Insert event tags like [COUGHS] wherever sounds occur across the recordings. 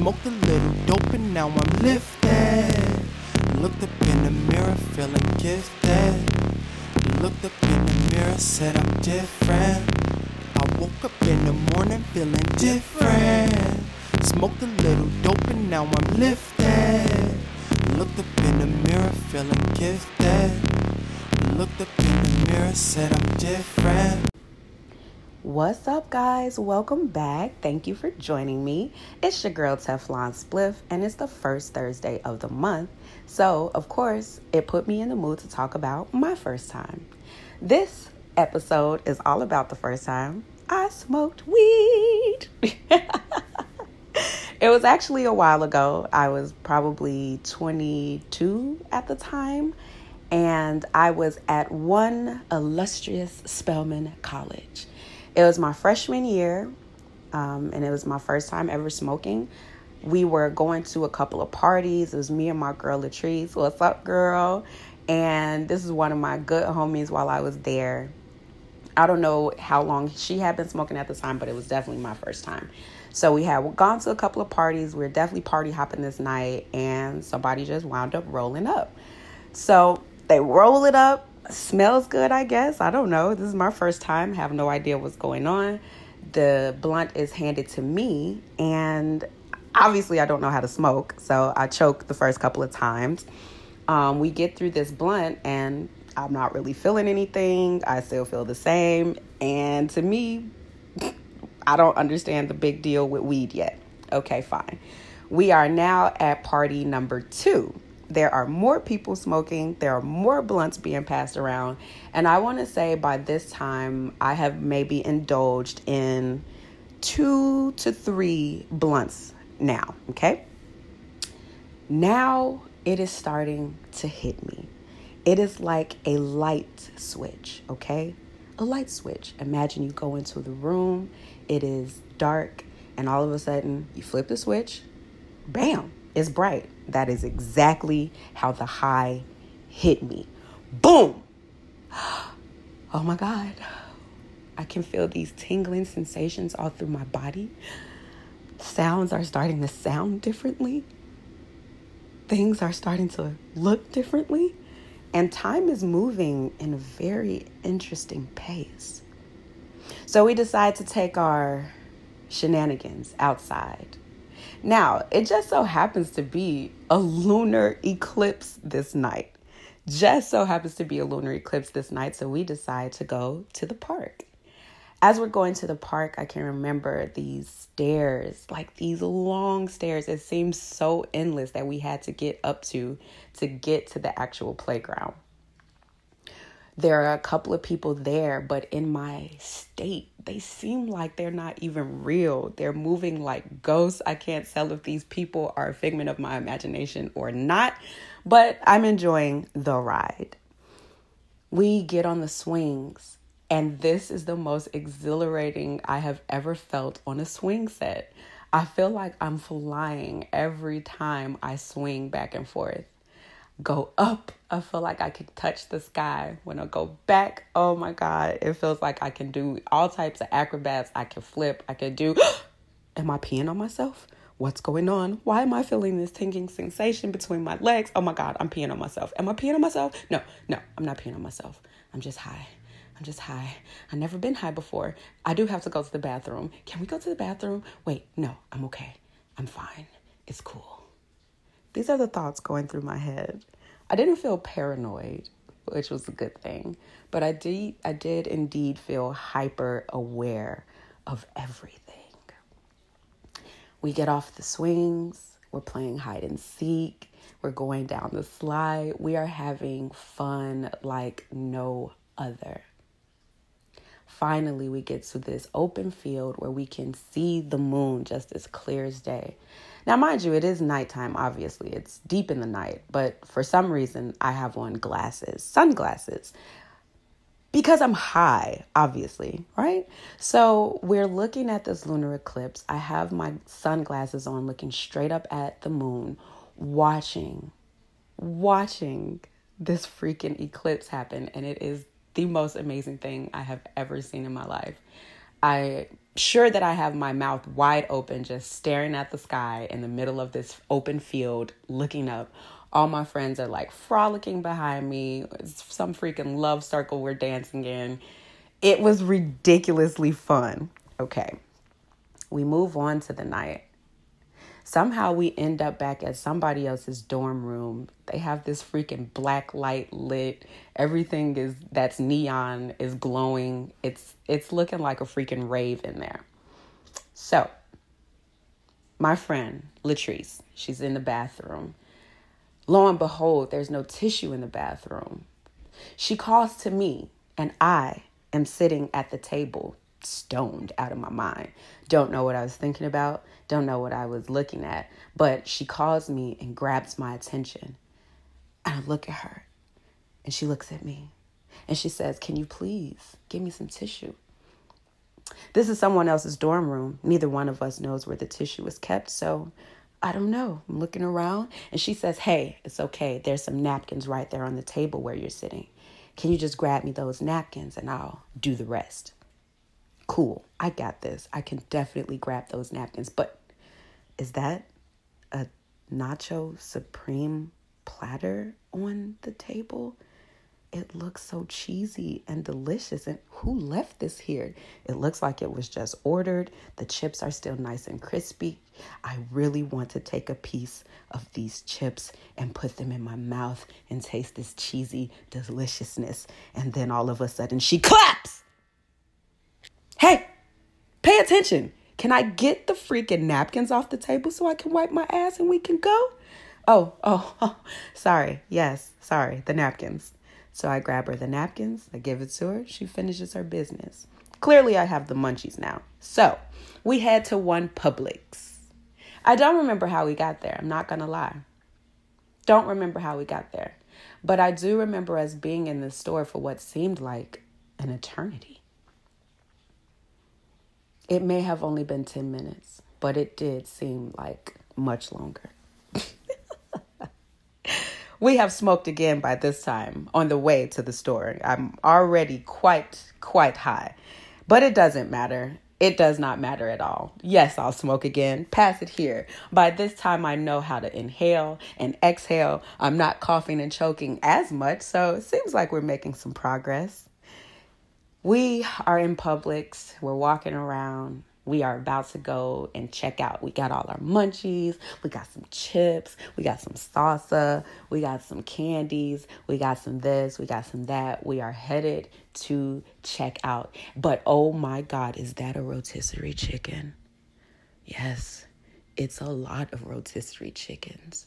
Smoked a little dope and now I'm lifted. Looked up in the mirror feeling gifted. Looked up in the mirror, said I'm different. I woke up in the morning feeling different. Smoked a little dope and now I'm lifted. Looked up in the mirror feeling gifted. Looked up in the mirror, said I'm different. What's up, guys? Welcome back. Thank you for joining me. It's your girl Teflon Spliff, and it's the first Thursday of the month. So, of course, it put me in the mood to talk about my first time. This episode is all about the first time I smoked weed. [LAUGHS] it was actually a while ago. I was probably 22 at the time, and I was at one illustrious Spelman College. It was my freshman year, um, and it was my first time ever smoking. We were going to a couple of parties. It was me and my girl Latrice. What's up, girl? And this is one of my good homies while I was there. I don't know how long she had been smoking at the time, but it was definitely my first time. So we had gone to a couple of parties. We were definitely party hopping this night, and somebody just wound up rolling up. So they roll it up smells good, I guess. I don't know. This is my first time, have no idea what's going on. The blunt is handed to me, and obviously, I don't know how to smoke, so I choke the first couple of times. Um, we get through this blunt, and I'm not really feeling anything. I still feel the same. And to me, I don't understand the big deal with weed yet. Okay, fine. We are now at party number two there are more people smoking, there are more blunts being passed around. And I want to say by this time, I have maybe indulged in two to three blunts now, okay? Now it is starting to hit me. It is like a light switch, okay? A light switch. Imagine you go into the room, it is dark, and all of a sudden you flip the switch, bam, it's bright. That is exactly how the high hit me. Boom! [GASPS] Oh my God. I can feel these tingling sensations all through my body. Sounds are starting to sound differently. Things are starting to look differently. And time is moving in a very interesting pace. So we decide to take our shenanigans outside now, it just so happens to be a lunar eclipse this night. Just so happens to be a lunar eclipse this night, so we decide to go to the park. As we're going to the park, I can remember these stairs, like these long stairs. It seems so endless that we had to get up to to get to the actual playground there are a couple of people there, but in my state, they seem like they're not even real. They're moving like ghosts. I can't tell if these people are a figment of my imagination or not, but I'm enjoying the ride. We get on the swings, and this is the most exhilarating I have ever felt on a swing set. I feel like I'm flying every time I swing back and forth go up, I feel like I can touch the sky. When I go back, oh my God, it feels like I can do all types of acrobats. I can flip, I can do. [GASPS] Am I peeing on myself? What's going on? Why am I feeling this tingling sensation between my legs? Oh my God, I'm peeing on myself. Am I peeing on myself? No, no, I'm not peeing on myself. I'm just high. I'm just high. I've never been high before. I do have to go to the bathroom. Can we go to the bathroom? Wait, no, I'm okay. I'm fine. It's cool. These are the thoughts going through my head. I didn't feel paranoid, which was a good thing, but I did I did indeed feel hyper aware of everything. We get off the swings, we're playing hide and seek, we're going down the slide. We are having fun like no other. Finally, we get to this open field where we can see the moon just as clear as day. Now, mind you, it is nighttime, obviously. It's deep in the night, but for some reason, I have on glasses, sunglasses, because I'm high, obviously, right? So we're looking at this lunar eclipse. I have my sunglasses on, looking straight up at the moon, watching, watching this freaking eclipse happen. And it is the most amazing thing I have ever seen in my life. I sure that I have my mouth wide open, just staring at the sky in the middle of this open field, looking up. All my friends are like frolicking behind me. It's some freaking love circle we're dancing in. It was ridiculously fun. Okay. We move on to the night. Somehow we end up back at somebody else's dorm room. They have this freaking black light lit. Everything is that's neon is glowing. It's it's looking like a freaking rave in there. So, my friend Latrice, she's in the bathroom. Lo and behold, there's no tissue in the bathroom. She calls to me, and I am sitting at the table stoned out of my mind. Don't know what I was thinking about, don't know what I was looking at. But she calls me and grabs my attention. And I look at her and she looks at me and she says, Can you please give me some tissue? This is someone else's dorm room. Neither one of us knows where the tissue is kept, so I don't know. I'm looking around and she says, Hey, it's okay. There's some napkins right there on the table where you're sitting. Can you just grab me those napkins and I'll do the rest? Cool, I got this. I can definitely grab those napkins. But is that a nacho supreme platter on the table? It looks so cheesy and delicious. And who left this here? It looks like it was just ordered. The chips are still nice and crispy. I really want to take a piece of these chips and put them in my mouth and taste this cheesy deliciousness. And then all of a sudden, she claps. Hey, pay attention. Can I get the freaking napkins off the table so I can wipe my ass and we can go? Oh, oh, [LAUGHS] oh, sorry. Yes, sorry. The napkins. So I grab her the napkins, I give it to her, she finishes her business. Clearly, I have the munchies now. So we head to one Publix. I don't remember how we got there, I'm not gonna lie. Don't remember how we got there. But I do remember us being in the store for what seemed like an eternity. It may have only been 10 minutes, but it did seem like much longer. [LAUGHS] we have smoked again by this time on the way to the store. I'm already quite, quite high, but it doesn't matter. It does not matter at all. Yes, I'll smoke again. Pass it here. By this time, I know how to inhale and exhale. I'm not coughing and choking as much, so it seems like we're making some progress. We are in Publix, we're walking around. We are about to go and check out. We got all our munchies, we got some chips, we got some salsa, we got some candies, we got some this, we got some that. We are headed to check out. But oh my God, is that a rotisserie chicken? Yes, it's a lot of rotisserie chickens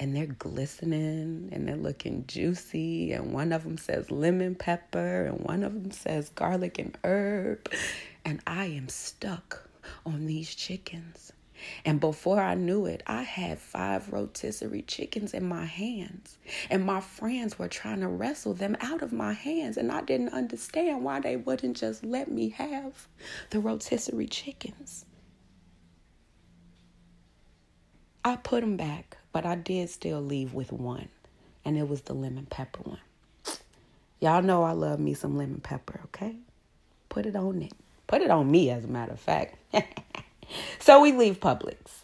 and they're glistening and they're looking juicy. And one of them says lemon pepper, and one of them says garlic and herb. And I am stuck on these chickens. And before I knew it, I had five rotisserie chickens in my hands. And my friends were trying to wrestle them out of my hands. And I didn't understand why they wouldn't just let me have the rotisserie chickens. I put them back but I did still leave with one, and it was the lemon pepper one. Y'all know I love me some lemon pepper, okay? Put it on it. Put it on me, as a matter of fact. [LAUGHS] so we leave Publix.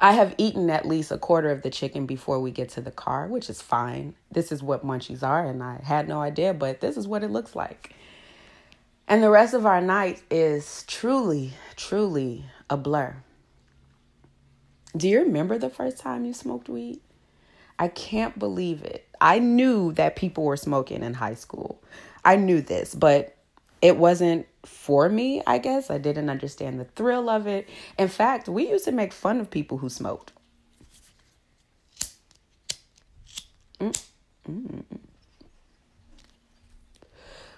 I have eaten at least a quarter of the chicken before we get to the car, which is fine. This is what munchies are, and I had no idea, but this is what it looks like. And the rest of our night is truly, truly a blur. Do you remember the first time you smoked weed? I can't believe it. I knew that people were smoking in high school. I knew this, but it wasn't for me, I guess. I didn't understand the thrill of it. In fact, we used to make fun of people who smoked. Mm-mm.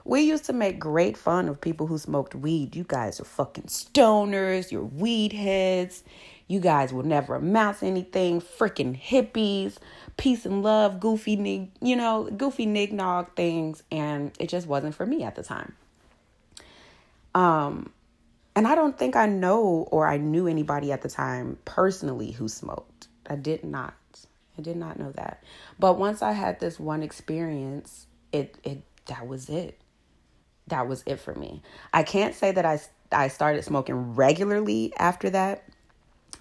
We used to make great fun of people who smoked weed. You guys are fucking stoners, you're weed heads. You guys will never amount to anything. Freaking hippies, peace and love, goofy, nig, you know, goofy nignog things. And it just wasn't for me at the time. Um, and I don't think I know or I knew anybody at the time personally who smoked. I did not. I did not know that. But once I had this one experience, it it that was it that was it for me. I can't say that I I started smoking regularly after that,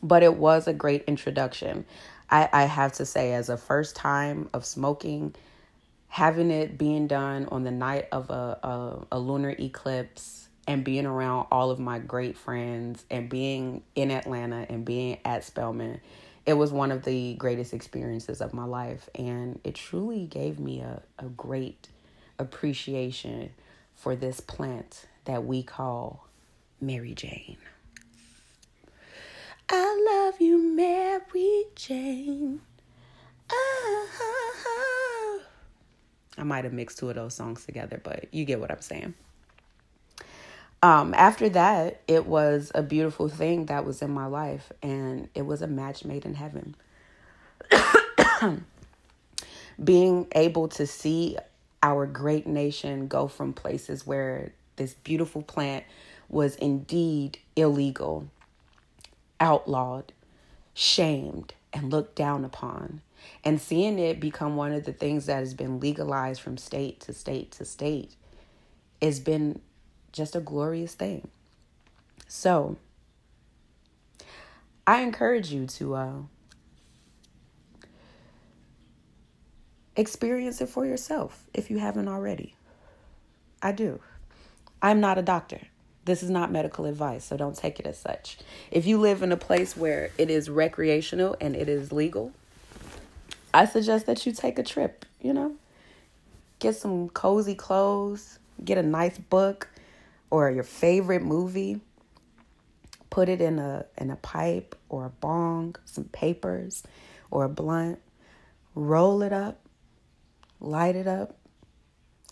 but it was a great introduction. I, I have to say, as a first time of smoking, having it being done on the night of a, a, a lunar eclipse and being around all of my great friends and being in Atlanta and being at Spelman, it was one of the greatest experiences of my life. And it truly gave me a, a great appreciation for this plant that we call Mary Jane. I love you, Mary Jane. Ah. I might have mixed two of those songs together, but you get what I'm saying. Um, after that, it was a beautiful thing that was in my life, and it was a match made in heaven. [COUGHS] Being able to see our great nation go from places where this beautiful plant was indeed illegal outlawed, shamed, and looked down upon. And seeing it become one of the things that has been legalized from state to state to state has been just a glorious thing. So, I encourage you to uh, experience it for yourself if you haven't already. I do. I'm not a doctor. This is not medical advice, so don't take it as such. If you live in a place where it is recreational and it is legal, I suggest that you take a trip, you know? Get some cozy clothes, get a nice book or your favorite movie. Put it in a in a pipe or a bong, some papers or a blunt. Roll it up, light it up,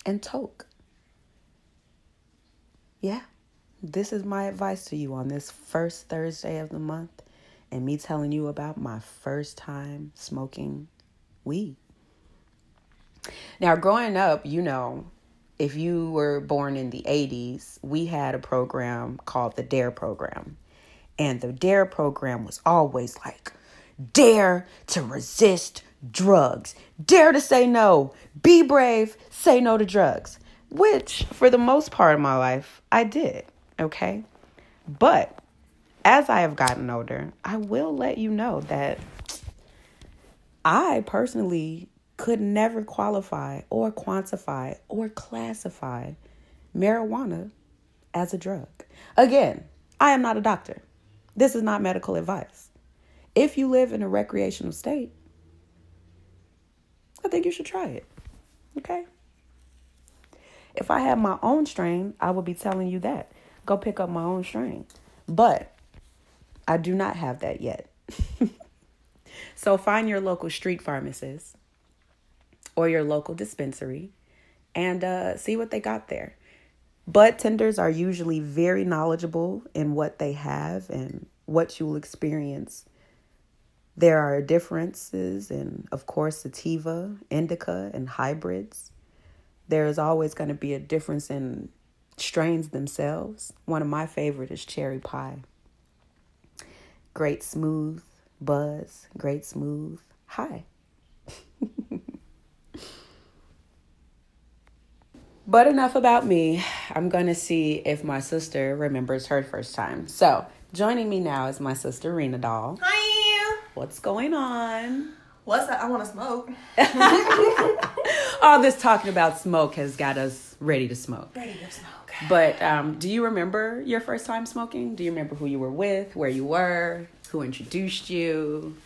and toke. Yeah. This is my advice to you on this first Thursday of the month and me telling you about my first time smoking weed. Now, growing up, you know, if you were born in the 80s, we had a program called the DARE program. And the DARE program was always like, dare to resist drugs, dare to say no, be brave, say no to drugs, which for the most part of my life, I did. Okay. But as I have gotten older, I will let you know that I personally could never qualify or quantify or classify marijuana as a drug. Again, I am not a doctor. This is not medical advice. If you live in a recreational state, I think you should try it. Okay? If I had my own strain, I would be telling you that go pick up my own strain. But I do not have that yet. [LAUGHS] so find your local street pharmacist or your local dispensary and uh, see what they got there. Bud tenders are usually very knowledgeable in what they have and what you will experience. There are differences in, of course, sativa, indica, and hybrids. There is always going to be a difference in strains themselves. One of my favorite is cherry pie. Great smooth buzz, great smooth high. [LAUGHS] but enough about me. I'm going to see if my sister remembers her first time. So, joining me now is my sister Rena Doll. Hi. What's going on? What's that? I want to smoke. [LAUGHS] All this talking about smoke has got us ready to smoke. Ready to smoke. But um, do you remember your first time smoking? Do you remember who you were with, where you were, who introduced you?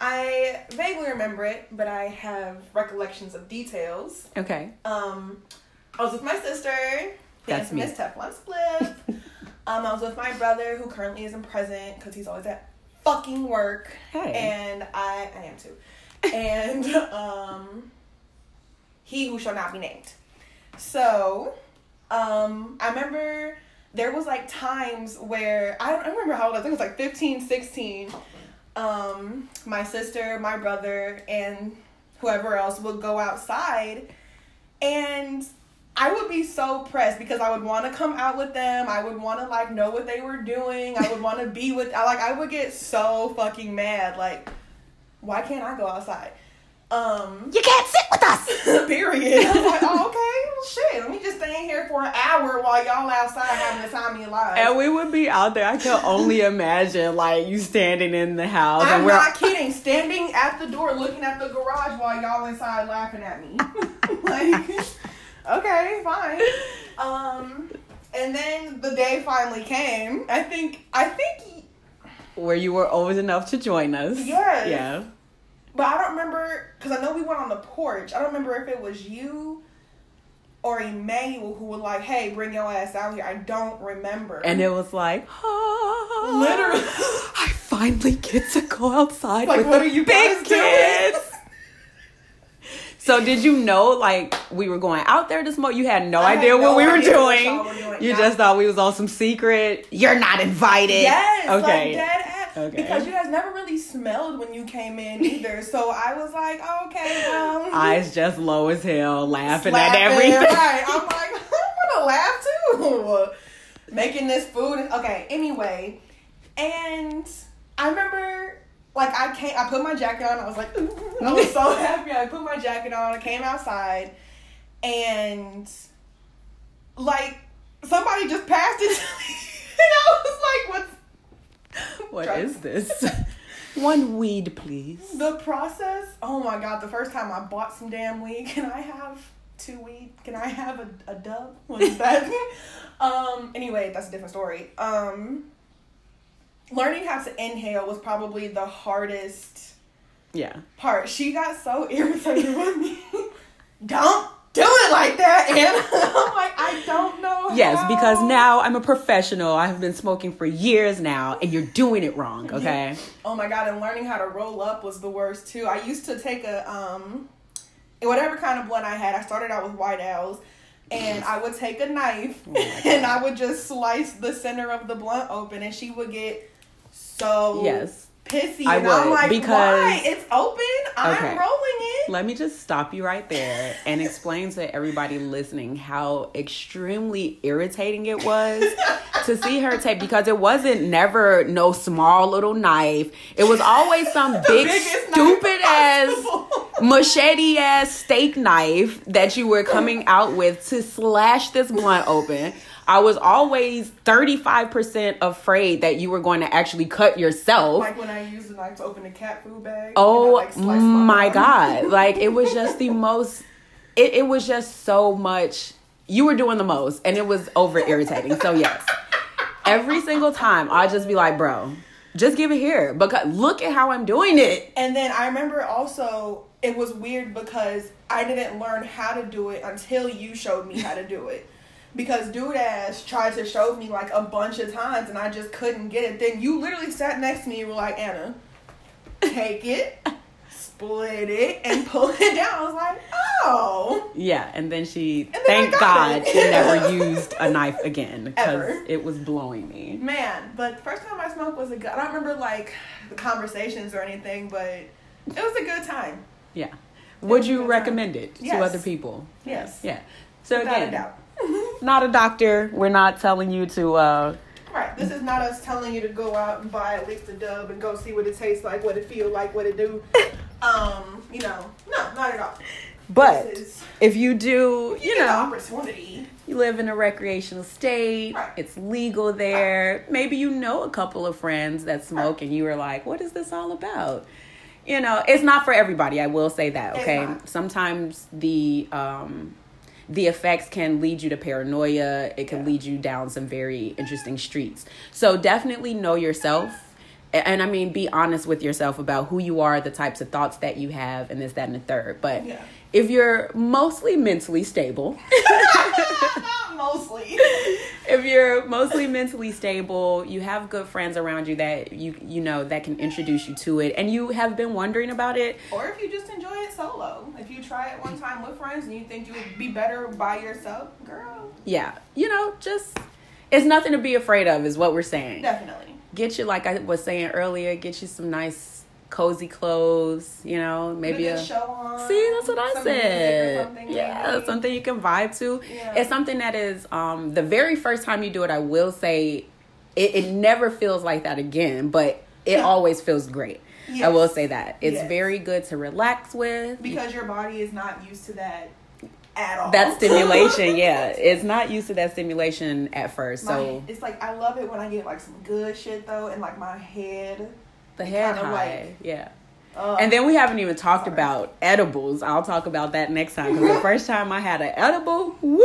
I vaguely remember it, but I have recollections of details. Okay. Um, I was with my sister. That's me. Miss Teflon Spliff. [LAUGHS] um, I was with my brother, who currently isn't present because he's always at fucking work. Hey. And I, I am too. [LAUGHS] And um, he who shall not be named. So um, I remember there was like times where I don't remember how old I think it was like 15, 16. Um, my sister, my brother, and whoever else would go outside and I would be so pressed because I would want to come out with them. I would want to like know what they were doing. I would want to be with I like I would get so fucking mad like why can't I go outside? Um, You can't sit with us. [LAUGHS] period. I was like, oh, okay, well, shit. Let me just stay in here for an hour while y'all outside having the time of your lives. And we would be out there. I can only imagine like you standing in the house I'm and we're not kidding. Standing at the door, looking at the garage while y'all inside laughing at me. [LAUGHS] like, okay, fine. Um, and then the day finally came. I think. I think. where you were old enough to join us. Yes. Yeah. But I don't remember because I know we went on the porch. I don't remember if it was you or Emmanuel who were like, "Hey, bring your ass out here." I don't remember. And it was like, [GASPS] Literally. [LAUGHS] I finally get to go outside Like, with what the are you big kids. So did you know like we were going out there to smoke? You had no I had idea what no we were what doing. were doing. You just thought we was on some secret. You're not invited. Yes, Okay. like. Okay. Because you guys never really smelled when you came in either. [LAUGHS] So I was like, okay, well. [LAUGHS] Eyes just low as hell, laughing, laughing, at everything. Right. I'm like, [LAUGHS] I'm gonna laugh too. Making this food. Okay, anyway. And I remember like I came I put my jacket on, I was like, I was so happy. I put my jacket on, I came outside and like somebody just passed it to me. And I was like, what's What Drugs. is this? [LAUGHS] One weed, please. The process, oh my god, the first time I bought some damn weed, can I have two weed? Can I have a, a dub? What is that? [LAUGHS] um, anyway, that's a different story. Um, learning how to inhale was probably the hardest Yeah. part. She got so [LAUGHS] irritated with me. Don't do it like that, and [LAUGHS] I'm like, I don't know. Yes, how. because now I'm a professional. I have been smoking for years now, and you're doing it wrong, [LAUGHS] okay? Oh my god, and learning how to roll up was the worst too. I used to take a um whatever kind of blunt I had, I started out with white owls. And I would take a knife Oh [LAUGHS] and I would just slice the center of the blunt open and she would get so Yes. Pissy. I and I'm like, because- why? It's open. I'm Okay. rolling it. Let me just stop you right there and explain to everybody listening how extremely irritating it was [LAUGHS] to see her take because it wasn't never no small little knife. It was always some [LAUGHS] big stupid ass [LAUGHS] machete ass steak knife that you were coming out with to slash this blunt open. I was always 35% afraid that you were going to actually cut yourself. Like when I used the knife to open the cat food bag. Oh I, like, sliced my god. [LAUGHS] Like it was just the most it, it was just so much you were doing the most and it was over irritating. So yes. Every single time I just be like, bro, just give it here. Because look at how I'm doing it. And then I remember also it was weird because I didn't learn how to do it until you showed me how to do it. Because dude ass tried to show me like a bunch of times and I just couldn't get it. Then you literally sat next to me and were like, Anna, take it, split it, and pull it down. I was like, oh. Yeah, and then she then thank God it. she never [LAUGHS] used a knife again because it was blowing me. Man, but the first time I smoked was a good I don't remember like the conversations or anything, but it was a good time. Yeah. Would you good time. recommend it to Yes. other people? Yes. Yeah. So Without a again, doubt. Not a doctor. We're not telling you to uh Right. This is not us telling you to go out and buy at least a dub and go see what it tastes like, what it feel like, what it do. [LAUGHS] Um, you know, no, not at all. but is if you do, you you know, opportunity. you live in a recreational state, Right. it's legal there. Maybe you know a couple of friends that smoke and you were like, "What is this all about?" You know, it's not for everybody. I will say that, okay? Sometimes the um the effects can lead you to paranoia. It can Yeah. lead you down some very interesting streets. So definitely know yourself. And I mean, be honest with yourself about who you are, the types of thoughts that you have, and this, that, and the third. But Yeah. if you're mostly mentally stable, [LAUGHS] Mostly. [LAUGHS] if you're mostly mentally stable, you have good friends around you that you you know that can introduce you to it, and you have been wondering about it. Or if you just enjoy it solo. If you try it one time with friends and you think you would be better by yourself, girl, Yeah, you know, just it's nothing to be afraid of, is what we're saying. definitely. Get you like I was saying earlier, get you some nice cozy clothes. You know, maybe a show on. See, that's what I said. something, Yeah, maybe. something you can vibe to. Yeah. It's something that is um the very first time you do it. I will say, it, it never feels like that again, but it [LAUGHS] always feels great. I will say that. It's Yes. very good to relax with. because your body is not used to that at all. that stimulation, [LAUGHS] yeah. It's not used to that stimulation at first. My- So it's like I love it when I get like some good shit though, and like my head. The head high. like- yeah. Uh, And then we haven't even talked Sorry. about edibles. I'll talk about that next time. Because the first time I had an edible, woo!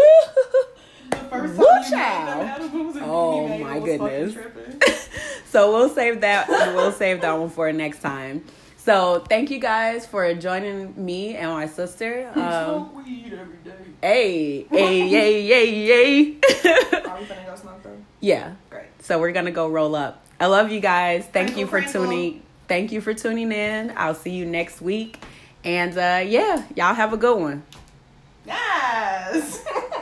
the first time Woo, you made child. them edibles and Oh, you made my it was fucking goodness. [LAUGHS] so we'll save that. We'll save that one for next time. So thank you guys for joining me and my sister. Um, Smoke weed every day. hey, hey, yay, yay, yay. Are we finna go smoke though? yeah. Great. So we're gonna go roll up. I love you guys. Thank you for crinkle. tuning. Thank you for tuning in. I'll see you next week. And uh, yeah, y'all have a good one. Yes. [LAUGHS]